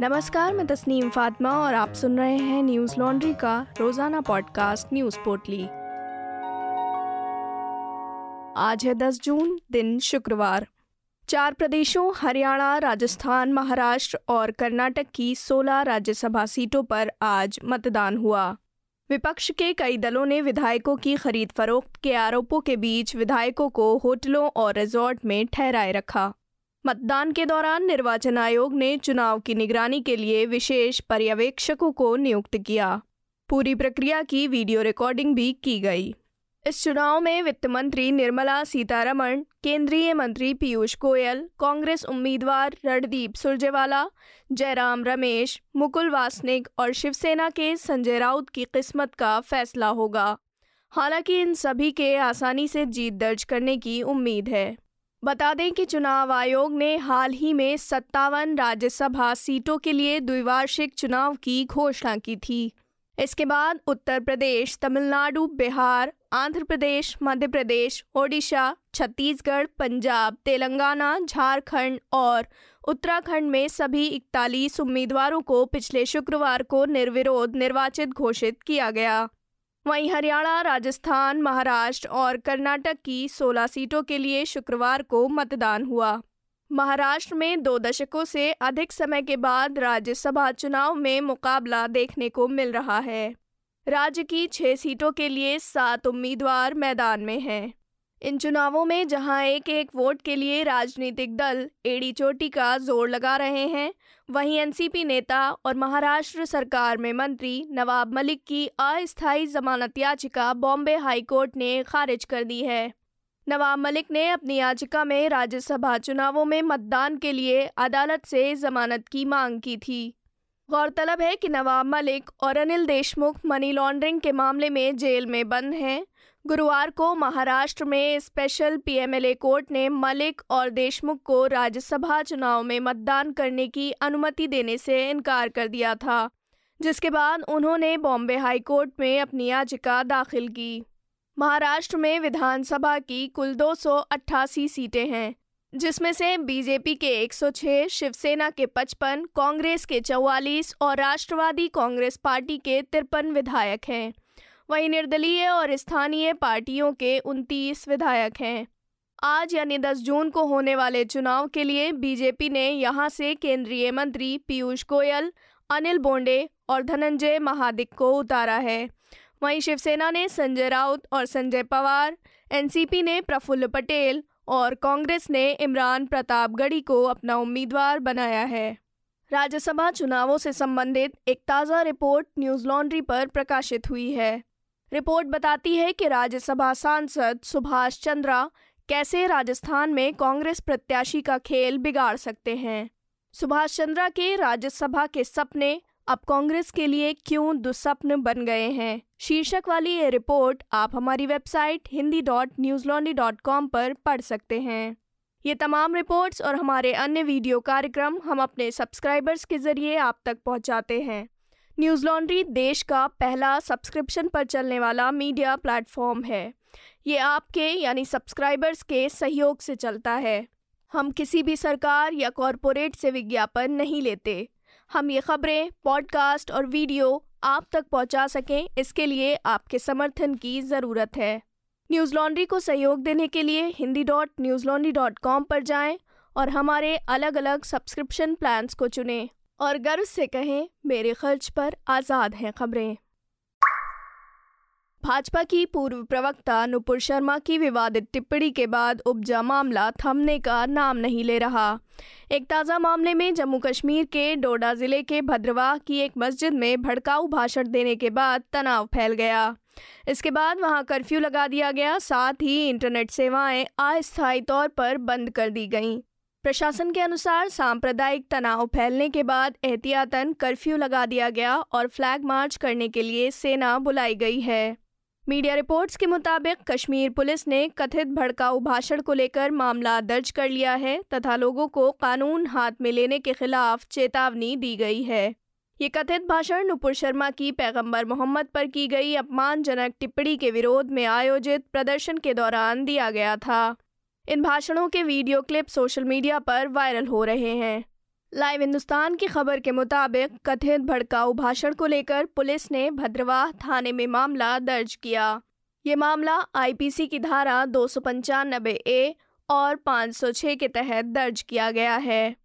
नमस्कार, मैं तस्नीम फातिमा और आप सुन रहे हैं न्यूज़ लॉन्ड्री का रोज़ाना पॉडकास्ट न्यूज़ पोर्टली। आज है 10 जून, दिन शुक्रवार। चार प्रदेशों, हरियाणा, राजस्थान, महाराष्ट्र और कर्नाटक की 16 राज्यसभा सीटों पर आज मतदान हुआ। विपक्ष के कई दलों ने विधायकों की खरीद फरोख्त के आरोपों के बीच विधायकों को होटलों और रिजॉर्ट में ठहराए रखा। मतदान के दौरान निर्वाचन आयोग ने चुनाव की निगरानी के लिए विशेष पर्यवेक्षकों को नियुक्त किया। पूरी प्रक्रिया की वीडियो रिकॉर्डिंग भी की गई। इस चुनाव में वित्त मंत्री निर्मला सीतारमण, केंद्रीय मंत्री पीयूष गोयल, कांग्रेस उम्मीदवार रणदीप सुरजेवाला, जयराम रमेश, मुकुल वासनिक और शिवसेना के संजय राउत की किस्मत का फैसला होगा। हालाँकि इन सभी के आसानी से जीत दर्ज करने की उम्मीद है। बता दें कि चुनाव आयोग ने हाल ही में सत्तावन राज्यसभा सीटों के लिए द्विवार्षिक चुनाव की घोषणा की थी। इसके बाद उत्तर प्रदेश, तमिलनाडु, बिहार, आंध्र प्रदेश, मध्य प्रदेश, ओडिशा, छत्तीसगढ़, पंजाब, तेलंगाना, झारखंड और उत्तराखंड में सभी इकतालीस उम्मीदवारों को पिछले शुक्रवार को निर्विरोध निर्वाचित घोषित किया गया। वहीं हरियाणा, राजस्थान, महाराष्ट्र और कर्नाटक की 16 सीटों के लिए शुक्रवार को मतदान हुआ। महाराष्ट्र में दो दशकों से अधिक समय के बाद राज्यसभा चुनाव में मुकाबला देखने को मिल रहा है। राज्य की छः सीटों के लिए सात उम्मीदवार मैदान में हैं। इन चुनावों में जहाँ एक एक वोट के लिए राजनीतिक दल एड़ी चोटी का ज़ोर लगा रहे हैं, वहीं एनसीपी नेता और महाराष्ट्र सरकार में मंत्री नवाब मलिक की अस्थायी जमानत याचिका बॉम्बे हाईकोर्ट ने खारिज कर दी है। नवाब मलिक ने अपनी याचिका में राज्यसभा चुनावों में मतदान के लिए अदालत से जमानत की मांग की थी। गौरतलब है कि नवाब मलिक और अनिल देशमुख मनी लॉन्ड्रिंग के मामले में जेल में बंद हैं। गुरुवार को महाराष्ट्र में स्पेशल पीएमएलए कोर्ट ने मलिक और देशमुख को राज्यसभा चुनाव में मतदान करने की अनुमति देने से इनकार कर दिया था, जिसके बाद उन्होंने बॉम्बे हाई कोर्ट में अपनी याचिका दाखिल की। महाराष्ट्र में विधानसभा की कुल दो सौ अट्ठासी सीटें हैं। जिसमें से बीजेपी के 106, शिवसेना के 55, कांग्रेस के 44 और राष्ट्रवादी कांग्रेस पार्टी के तिरपन विधायक हैं। वहीं निर्दलीय और स्थानीय पार्टियों के उनतीस विधायक हैं। आज यानी 10 जून को होने वाले चुनाव के लिए बीजेपी ने यहाँ से केंद्रीय मंत्री पीयूष गोयल अनिल बोंडे और धनंजय महादिक को उतारा है। वहीं शिवसेना ने संजय राउत और संजय पवार एनसीपी ने प्रफुल्ल पटेल और कांग्रेस ने इमरान प्रतापगढ़ी को अपना उम्मीदवार बनाया है। राज्यसभा चुनावों से संबंधित एक ताज़ा रिपोर्ट न्यूज़ लॉन्ड्री पर प्रकाशित हुई है। रिपोर्ट बताती है कि राज्यसभा सांसद सुभाष चंद्रा कैसे राजस्थान में कांग्रेस प्रत्याशी का खेल बिगाड़ सकते हैं। सुभाष चंद्रा के राज्यसभा के सपने अब कांग्रेस के लिए क्यों दुस्वप्न बन गए हैं? शीर्षक वाली ये रिपोर्ट आप हमारी website Hindi dot news laundry dot com पर पढ़ सकते हैं। ये तमाम रिपोर्ट्स और हमारे अन्य वीडियो कार्यक्रम हम अपने सब्सक्राइबर्स के ज़रिए आप तक पहुंचाते हैं। न्यूज़ लॉन्ड्री देश का पहला सब्सक्रिप्शन पर चलने वाला मीडिया प्लेटफॉर्म है। ये आपके यानी सब्सक्राइबर्स के सहयोग से चलता है। हम किसी भी सरकार या कॉरपोरेट से विज्ञापन नहीं लेते। हम ये खबरें पॉडकास्ट और वीडियो आप तक पहुँचा सकें, इसके लिए आपके समर्थन की ज़रूरत है। न्यूज़ लॉन्ड्री को सहयोग देने के लिए Hindi dot news laundry dot com पर जाएँ और हमारे अलग अलग सब्सक्रिप्शन प्लान्स को चुनें। और गर्व से कहें, मेरे खर्च पर आज़ाद हैं खबरें। भाजपा की पूर्व प्रवक्ता नुपुर शर्मा की विवादित टिप्पणी के बाद उपजा मामला थमने का नाम नहीं ले रहा। एक ताज़ा मामले में जम्मू कश्मीर के डोडा ज़िले के भद्रवाह की एक मस्जिद में भड़काऊ भाषण देने के बाद तनाव फैल गया। इसके बाद वहाँ कर्फ्यू लगा दिया गया, साथ ही इंटरनेट सेवाएँ अस्थायी तौर पर बंद कर दी गईं। प्रशासन के अनुसार सांप्रदायिक तनाव फैलने के बाद एहतियातन कर्फ्यू लगा दिया गया और फ्लैग मार्च करने के लिए सेना बुलाई गई है। मीडिया रिपोर्ट्स के मुताबिक, कश्मीर पुलिस ने कथित भड़काऊ भाषण को लेकर मामला दर्ज कर लिया है तथा लोगों को कानून हाथ में लेने के खिलाफ चेतावनी दी गई है। ये कथित भाषण नुपुर शर्मा की पैगंबर मोहम्मद पर की गई अपमानजनक टिप्पणी के विरोध में आयोजित प्रदर्शन के दौरान दिया गया था। इन भाषणों के वीडियो क्लिप सोशल मीडिया पर वायरल हो रहे हैं। लाइव हिंदुस्तान की खबर के मुताबिक, कथित भड़काऊ भाषण को लेकर पुलिस ने भद्रवाह थाने में मामला दर्ज किया। ये मामला आईपीसी की धारा दो ए और 506 के तहत दर्ज किया गया है।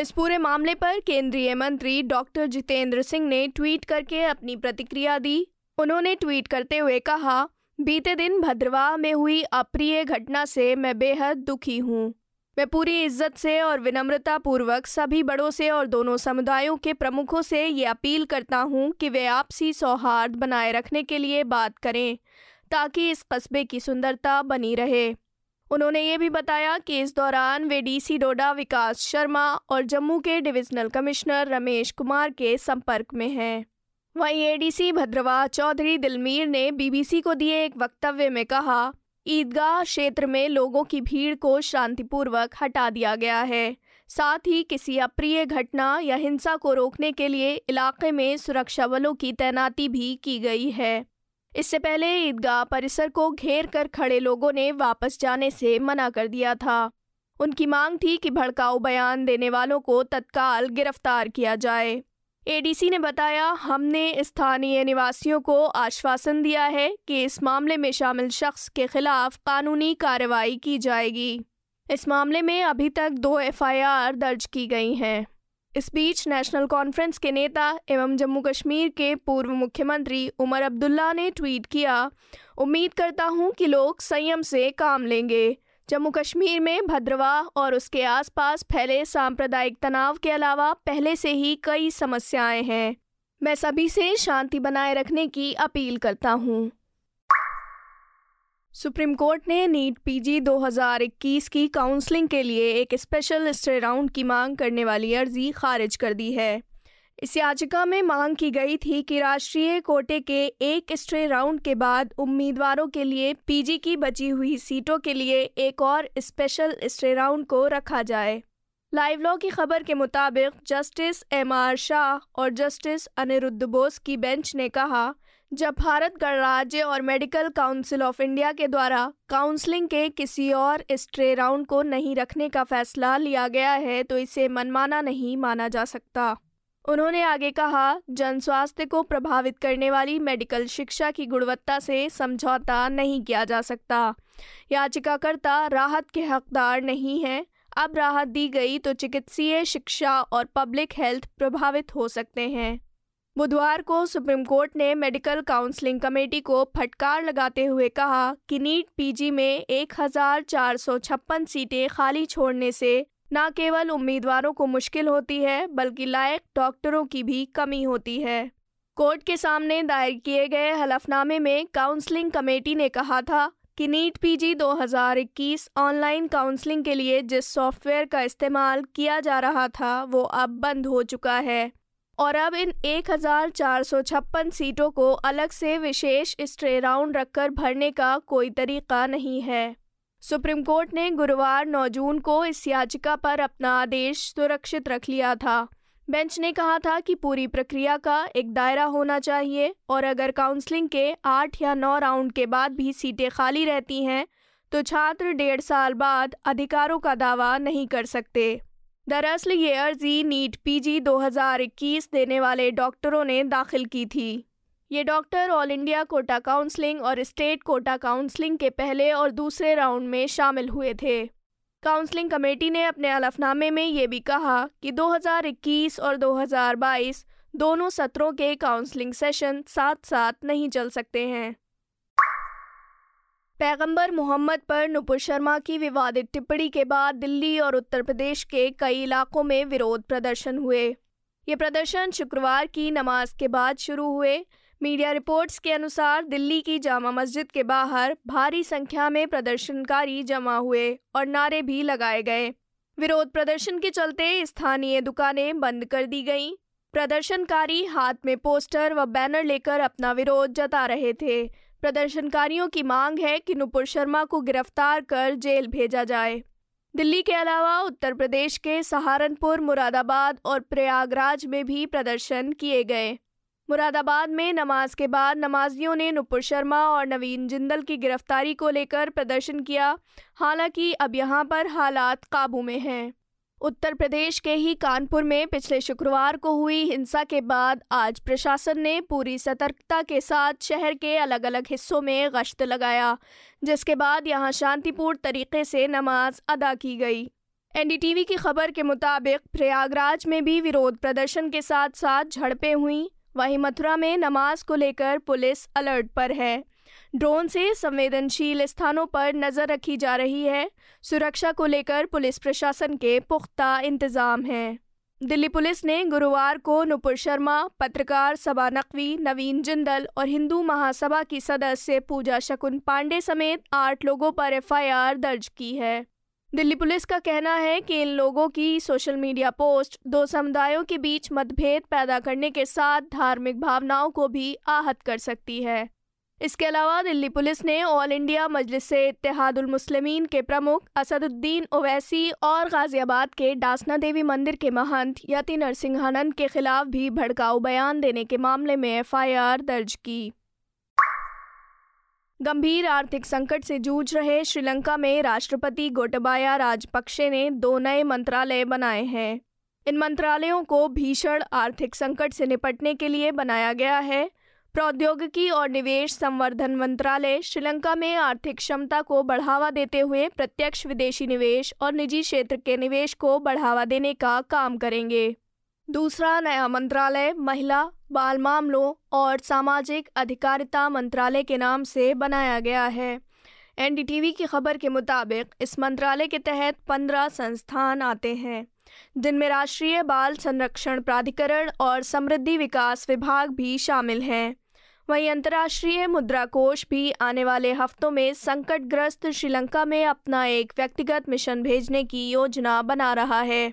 इस पूरे मामले पर केंद्रीय मंत्री डॉक्टर जितेंद्र सिंह ने ट्वीट करके अपनी प्रतिक्रिया दी। उन्होंने ट्वीट करते हुए कहा, बीते दिन भद्रवाह में हुई अप्रिय घटना से मैं बेहद दुखी हूँ। मैं पूरी इज़्ज़त से और विनम्रता पूर्वक सभी बड़ों से और दोनों समुदायों के प्रमुखों से ये अपील करता हूँ कि वे आपसी सौहार्द बनाए रखने के लिए बात करें, ताकि इस कस्बे की सुंदरता बनी रहे। उन्होंने ये भी बताया कि इस दौरान वे डीसी डोडा, विकास शर्मा और जम्मू के डिविजनल कमिश्नर रमेश कुमार के संपर्क में हैं। वहीं एडीसी भद्रवाह चौधरी दिलमीर ने बीबीसी को दिए एक वक्तव्य में कहा ईदगाह क्षेत्र में लोगों की भीड़ को शांतिपूर्वक हटा दिया गया है। साथ ही किसी अप्रिय घटना या हिंसा को रोकने के लिए इलाके में सुरक्षा बलों की तैनाती भी की गई है। इससे पहले ईदगाह परिसर को घेर कर खड़े लोगों ने वापस जाने से मना कर दिया था। उनकी मांग थी कि भड़काऊ बयान देने वालों को तत्काल गिरफ़्तार किया जाए। एडीसी ने बताया, हमने स्थानीय निवासियों को आश्वासन दिया है कि इस मामले में शामिल शख्स के खिलाफ कानूनी कार्रवाई की जाएगी। इस मामले में अभी तक दो एफआईआर दर्ज की गई हैं। इस बीच नेशनल कॉन्फ्रेंस के नेता एवं जम्मू कश्मीर के पूर्व मुख्यमंत्री उमर अब्दुल्ला ने ट्वीट किया, उम्मीद करता हूँ कि लोग संयम से काम लेंगे। जम्मू कश्मीर में भद्रवाह और उसके आसपास फैले सांप्रदायिक तनाव के अलावा पहले से ही कई समस्याएँ हैं मैं सभी से शांति बनाए रखने की अपील करता हूँ। सुप्रीम कोर्ट ने नीट पीजी 2021 की काउंसलिंग के लिए एक स्पेशल स्टे राउंड की मांग करने वाली अर्जी खारिज कर दी है इस याचिका में मांग की गई थी कि राष्ट्रीय कोटे के एक स्ट्रे राउंड के बाद उम्मीदवारों के लिए पीजी की बची हुई सीटों के लिए एक और स्पेशल स्ट्रे राउंड को रखा जाए। लाइव लॉ की खबर के मुताबिक जस्टिस एम आर शाह और जस्टिस अनिरुद्ध बोस की बेंच ने कहा, जब भारत गणराज्य और मेडिकल काउंसिल ऑफ़ इंडिया के द्वारा काउंसलिंग के किसी और स्ट्रे राउंड को नहीं रखने का फैसला लिया गया है तो इसे मनमाना नहीं माना जा सकता। उन्होंने आगे कहा जन स्वास्थ्य को प्रभावित करने वाली मेडिकल शिक्षा की गुणवत्ता से समझौता नहीं किया जा सकता। याचिकाकर्ता राहत के हकदार नहीं हैं। अब राहत दी गई तो चिकित्सीय शिक्षा और पब्लिक हेल्थ प्रभावित हो सकते हैं। बुधवार को सुप्रीम कोर्ट ने मेडिकल काउंसलिंग कमेटी को फटकार लगाते हुए कहा कि नीट पीजी में एक हज़ार चार सौ छप्पन सीटें खाली छोड़ने से न केवल उम्मीदवारों को मुश्किल होती है, बल्कि लायक डॉक्टरों की भी कमी होती है। कोर्ट के सामने दायर किए गए हलफनामे में काउंसलिंग कमेटी ने कहा था कि नीट पीजी 2021 ऑनलाइन काउंसलिंग के लिए जिस सॉफ्टवेयर का इस्तेमाल किया जा रहा था, वो अब बंद हो चुका है। और अब इन एक हज़ार चार सौ छप्पन सीटों को अलग से विशेष स्ट्रे राउंड रखकर भरने का कोई तरीका नहीं है। सुप्रीम कोर्ट ने गुरुवार 9 जून को इस याचिका पर अपना आदेश सुरक्षित रख लिया था। बेंच ने कहा था कि पूरी प्रक्रिया का एक दायरा होना चाहिए और अगर काउंसलिंग के आठ या नौ राउंड के बाद भी सीटें खाली रहती हैं तो छात्र डेढ़ साल बाद अधिकारों का दावा नहीं कर सकते। दरअसल ये अर्जी नीट पीजी 2021 देने वाले डॉक्टरों ने दाखिल की थी। ये doctor all India quota counselling और स्टेट कोटा काउंसलिंग के पहले और दूसरे राउंड में शामिल हुए थे। काउंसलिंग कमेटी ने अपने अलफनामे में ये भी कहा कि 2021 और 2022 दोनों सत्रों के काउंसलिंग सेशन साथ साथ नहीं चल सकते हैं। पैगंबर मोहम्मद पर नुपुर शर्मा की विवादित टिप्पणी के बाद दिल्ली और उत्तर प्रदेश के कई इलाकों में विरोध प्रदर्शन हुए। ये प्रदर्शन शुक्रवार की नमाज़ के बाद शुरू हुए मीडिया रिपोर्ट्स के अनुसार दिल्ली की जामा मस्जिद के बाहर भारी संख्या में प्रदर्शनकारी जमा हुए और नारे भी लगाए गए। विरोध प्रदर्शन के चलते स्थानीय दुकानें बंद कर दी गईं। प्रदर्शनकारी हाथ में पोस्टर व बैनर लेकर अपना विरोध जता रहे थे। प्रदर्शनकारियों की मांग है कि नुपुर शर्मा को गिरफ़्तार कर जेल भेजा जाए। दिल्ली के अलावा उत्तर प्रदेश के सहारनपुर, मुरादाबाद और प्रयागराज में भी प्रदर्शन किए गए। मुरादाबाद में नमाज़ के बाद नमाजियों ने नुपुर शर्मा और नवीन जिंदल की गिरफ्तारी को लेकर प्रदर्शन किया। हालाँकि अब यहाँ पर हालात काबू में हैं। उत्तर प्रदेश के ही कानपुर में पिछले शुक्रवार को हुई हिंसा के बाद आज प्रशासन ने पूरी सतर्कता के साथ शहर के अलग अलग हिस्सों में गश्त लगाया, जिसके बाद यहाँ शांतिपूर्ण तरीके से नमाज़ अदा की गई। एनडीटीवी की खबर के मुताबिक प्रयागराज में भी विरोध प्रदर्शन के साथ साथ झड़पें हुई। वहीं मथुरा में नमाज़ को लेकर पुलिस अलर्ट पर है। ड्रोन से संवेदनशील स्थानों पर नज़र रखी जा रही है। सुरक्षा को लेकर पुलिस प्रशासन के पुख्ता इंतज़ाम हैं। दिल्ली पुलिस ने गुरुवार को नुपुर शर्मा, पत्रकार सबा नकवी, नवीन जिंदल और हिंदू महासभा की सदस्य पूजा शकुन पांडे समेत आठ लोगों पर एफआईआर दर्ज की है। दिल्ली पुलिस का कहना है कि इन लोगों की सोशल मीडिया पोस्ट दो समुदायों के बीच मतभेद पैदा करने के साथ धार्मिक भावनाओं को भी आहत कर सकती है। इसके अलावा दिल्ली पुलिस ने ऑल इंडिया मजलिस इत्तेहादुल मुस्लिमीन के प्रमुख असदुद्दीन ओवैसी और गाजियाबाद के डासना देवी मंदिर के महंत यति नरसिंहानंद के खिलाफ भी भड़काऊ बयान देने के मामले में एफआईआर दर्ज की। गंभीर आर्थिक संकट से जूझ रहे श्रीलंका में राष्ट्रपति गोटबाया राजपक्षे ने दो नए मंत्रालय बनाए हैं। इन मंत्रालयों को भीषण आर्थिक संकट से निपटने के लिए बनाया गया है। प्रौद्योगिकी और निवेश संवर्धन मंत्रालय श्रीलंका में आर्थिक क्षमता को बढ़ावा देते हुए प्रत्यक्ष विदेशी निवेश और निजी क्षेत्र के निवेश को बढ़ावा देने का काम करेंगे। दूसरा नया मंत्रालय महिला, बाल मामलों और सामाजिक अधिकारिता मंत्रालय के नाम से बनाया गया है। एनडीटीवी की खबर के मुताबिक इस मंत्रालय के तहत पंद्रह संस्थान आते हैं। जिनमें राष्ट्रीय बाल संरक्षण प्राधिकरण और समृद्धि विकास विभाग भी शामिल हैं। वहीं अंतर्राष्ट्रीय मुद्रा कोष भी आने वाले हफ्तों में संकटग्रस्त श्रीलंका में अपना एक व्यक्तिगत मिशन भेजने की योजना बना रहा है।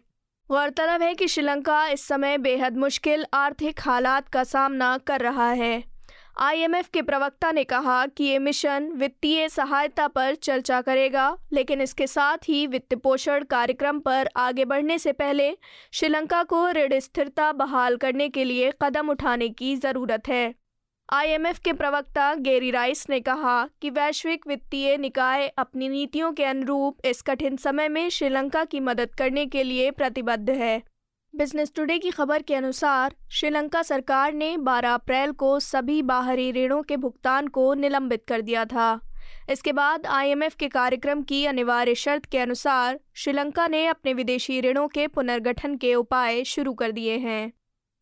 गौरतलब है कि श्रीलंका इस समय बेहद मुश्किल आर्थिक हालात का सामना कर रहा है। आईएमएफ के प्रवक्ता ने कहा कि ये मिशन वित्तीय सहायता पर चर्चा करेगा, लेकिन इसके साथ ही वित्त पोषण कार्यक्रम पर आगे बढ़ने से पहले श्रीलंका को ऋण स्थिरता बहाल करने के लिए कदम उठाने की ज़रूरत है। आईएमएफ के प्रवक्ता गेरी राइस ने कहा कि वैश्विक वित्तीय निकाय अपनी नीतियों के अनुरूप इस कठिन समय में श्रीलंका की मदद करने के लिए प्रतिबद्ध है। बिज़नेस टुडे की खबर के अनुसार, श्रीलंका सरकार ने 12 अप्रैल को सभी बाहरी ऋणों के भुगतान को निलंबित कर दिया था। इसके बाद आईएमएफ के कार्यक्रम की अनिवार्य शर्त के अनुसार, श्रीलंका ने अपने विदेशी ऋणों के पुनर्गठन के उपाय शुरू कर दिए हैं।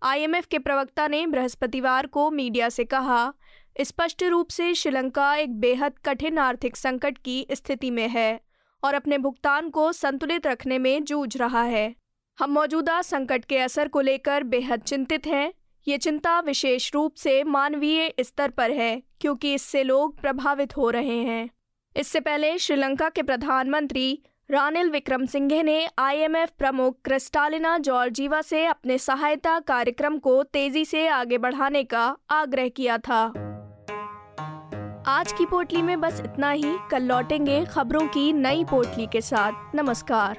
आईएमएफ के प्रवक्ता ने बृहस्पतिवार को मीडिया से कहा, स्पष्ट रूप से श्रीलंका एक बेहद कठिन आर्थिक संकट की स्थिति में है और अपने भुगतान को संतुलित रखने में जूझ रहा है। हम मौजूदा संकट के असर को लेकर बेहद चिंतित हैं। ये चिंता विशेष रूप से मानवीय स्तर पर है, क्योंकि इससे लोग प्रभावित हो रहे हैं। इससे पहले श्रीलंका के प्रधानमंत्री रानिल विक्रमसिंघे ने आईएमएफ प्रमुख क्रिस्टालिना जॉर्जीवा से अपने सहायता कार्यक्रम को तेज़ी से आगे बढ़ाने का आग्रह किया था। आज की पोटली में बस इतना ही। कल लौटेंगे खबरों की नई पोटली के साथ। नमस्कार।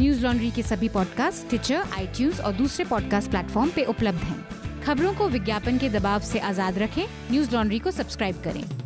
न्यूज़ लॉन्ड्री के सभी पॉडकास्ट ट्विटर आई और दूसरे पॉडकास्ट प्लेटफॉर्म पे उपलब्ध हैं। खबरों को विज्ञापन के दबाव से आज़ाद रखें। न्यूज़ लॉन्ड्री को सब्सक्राइब करें।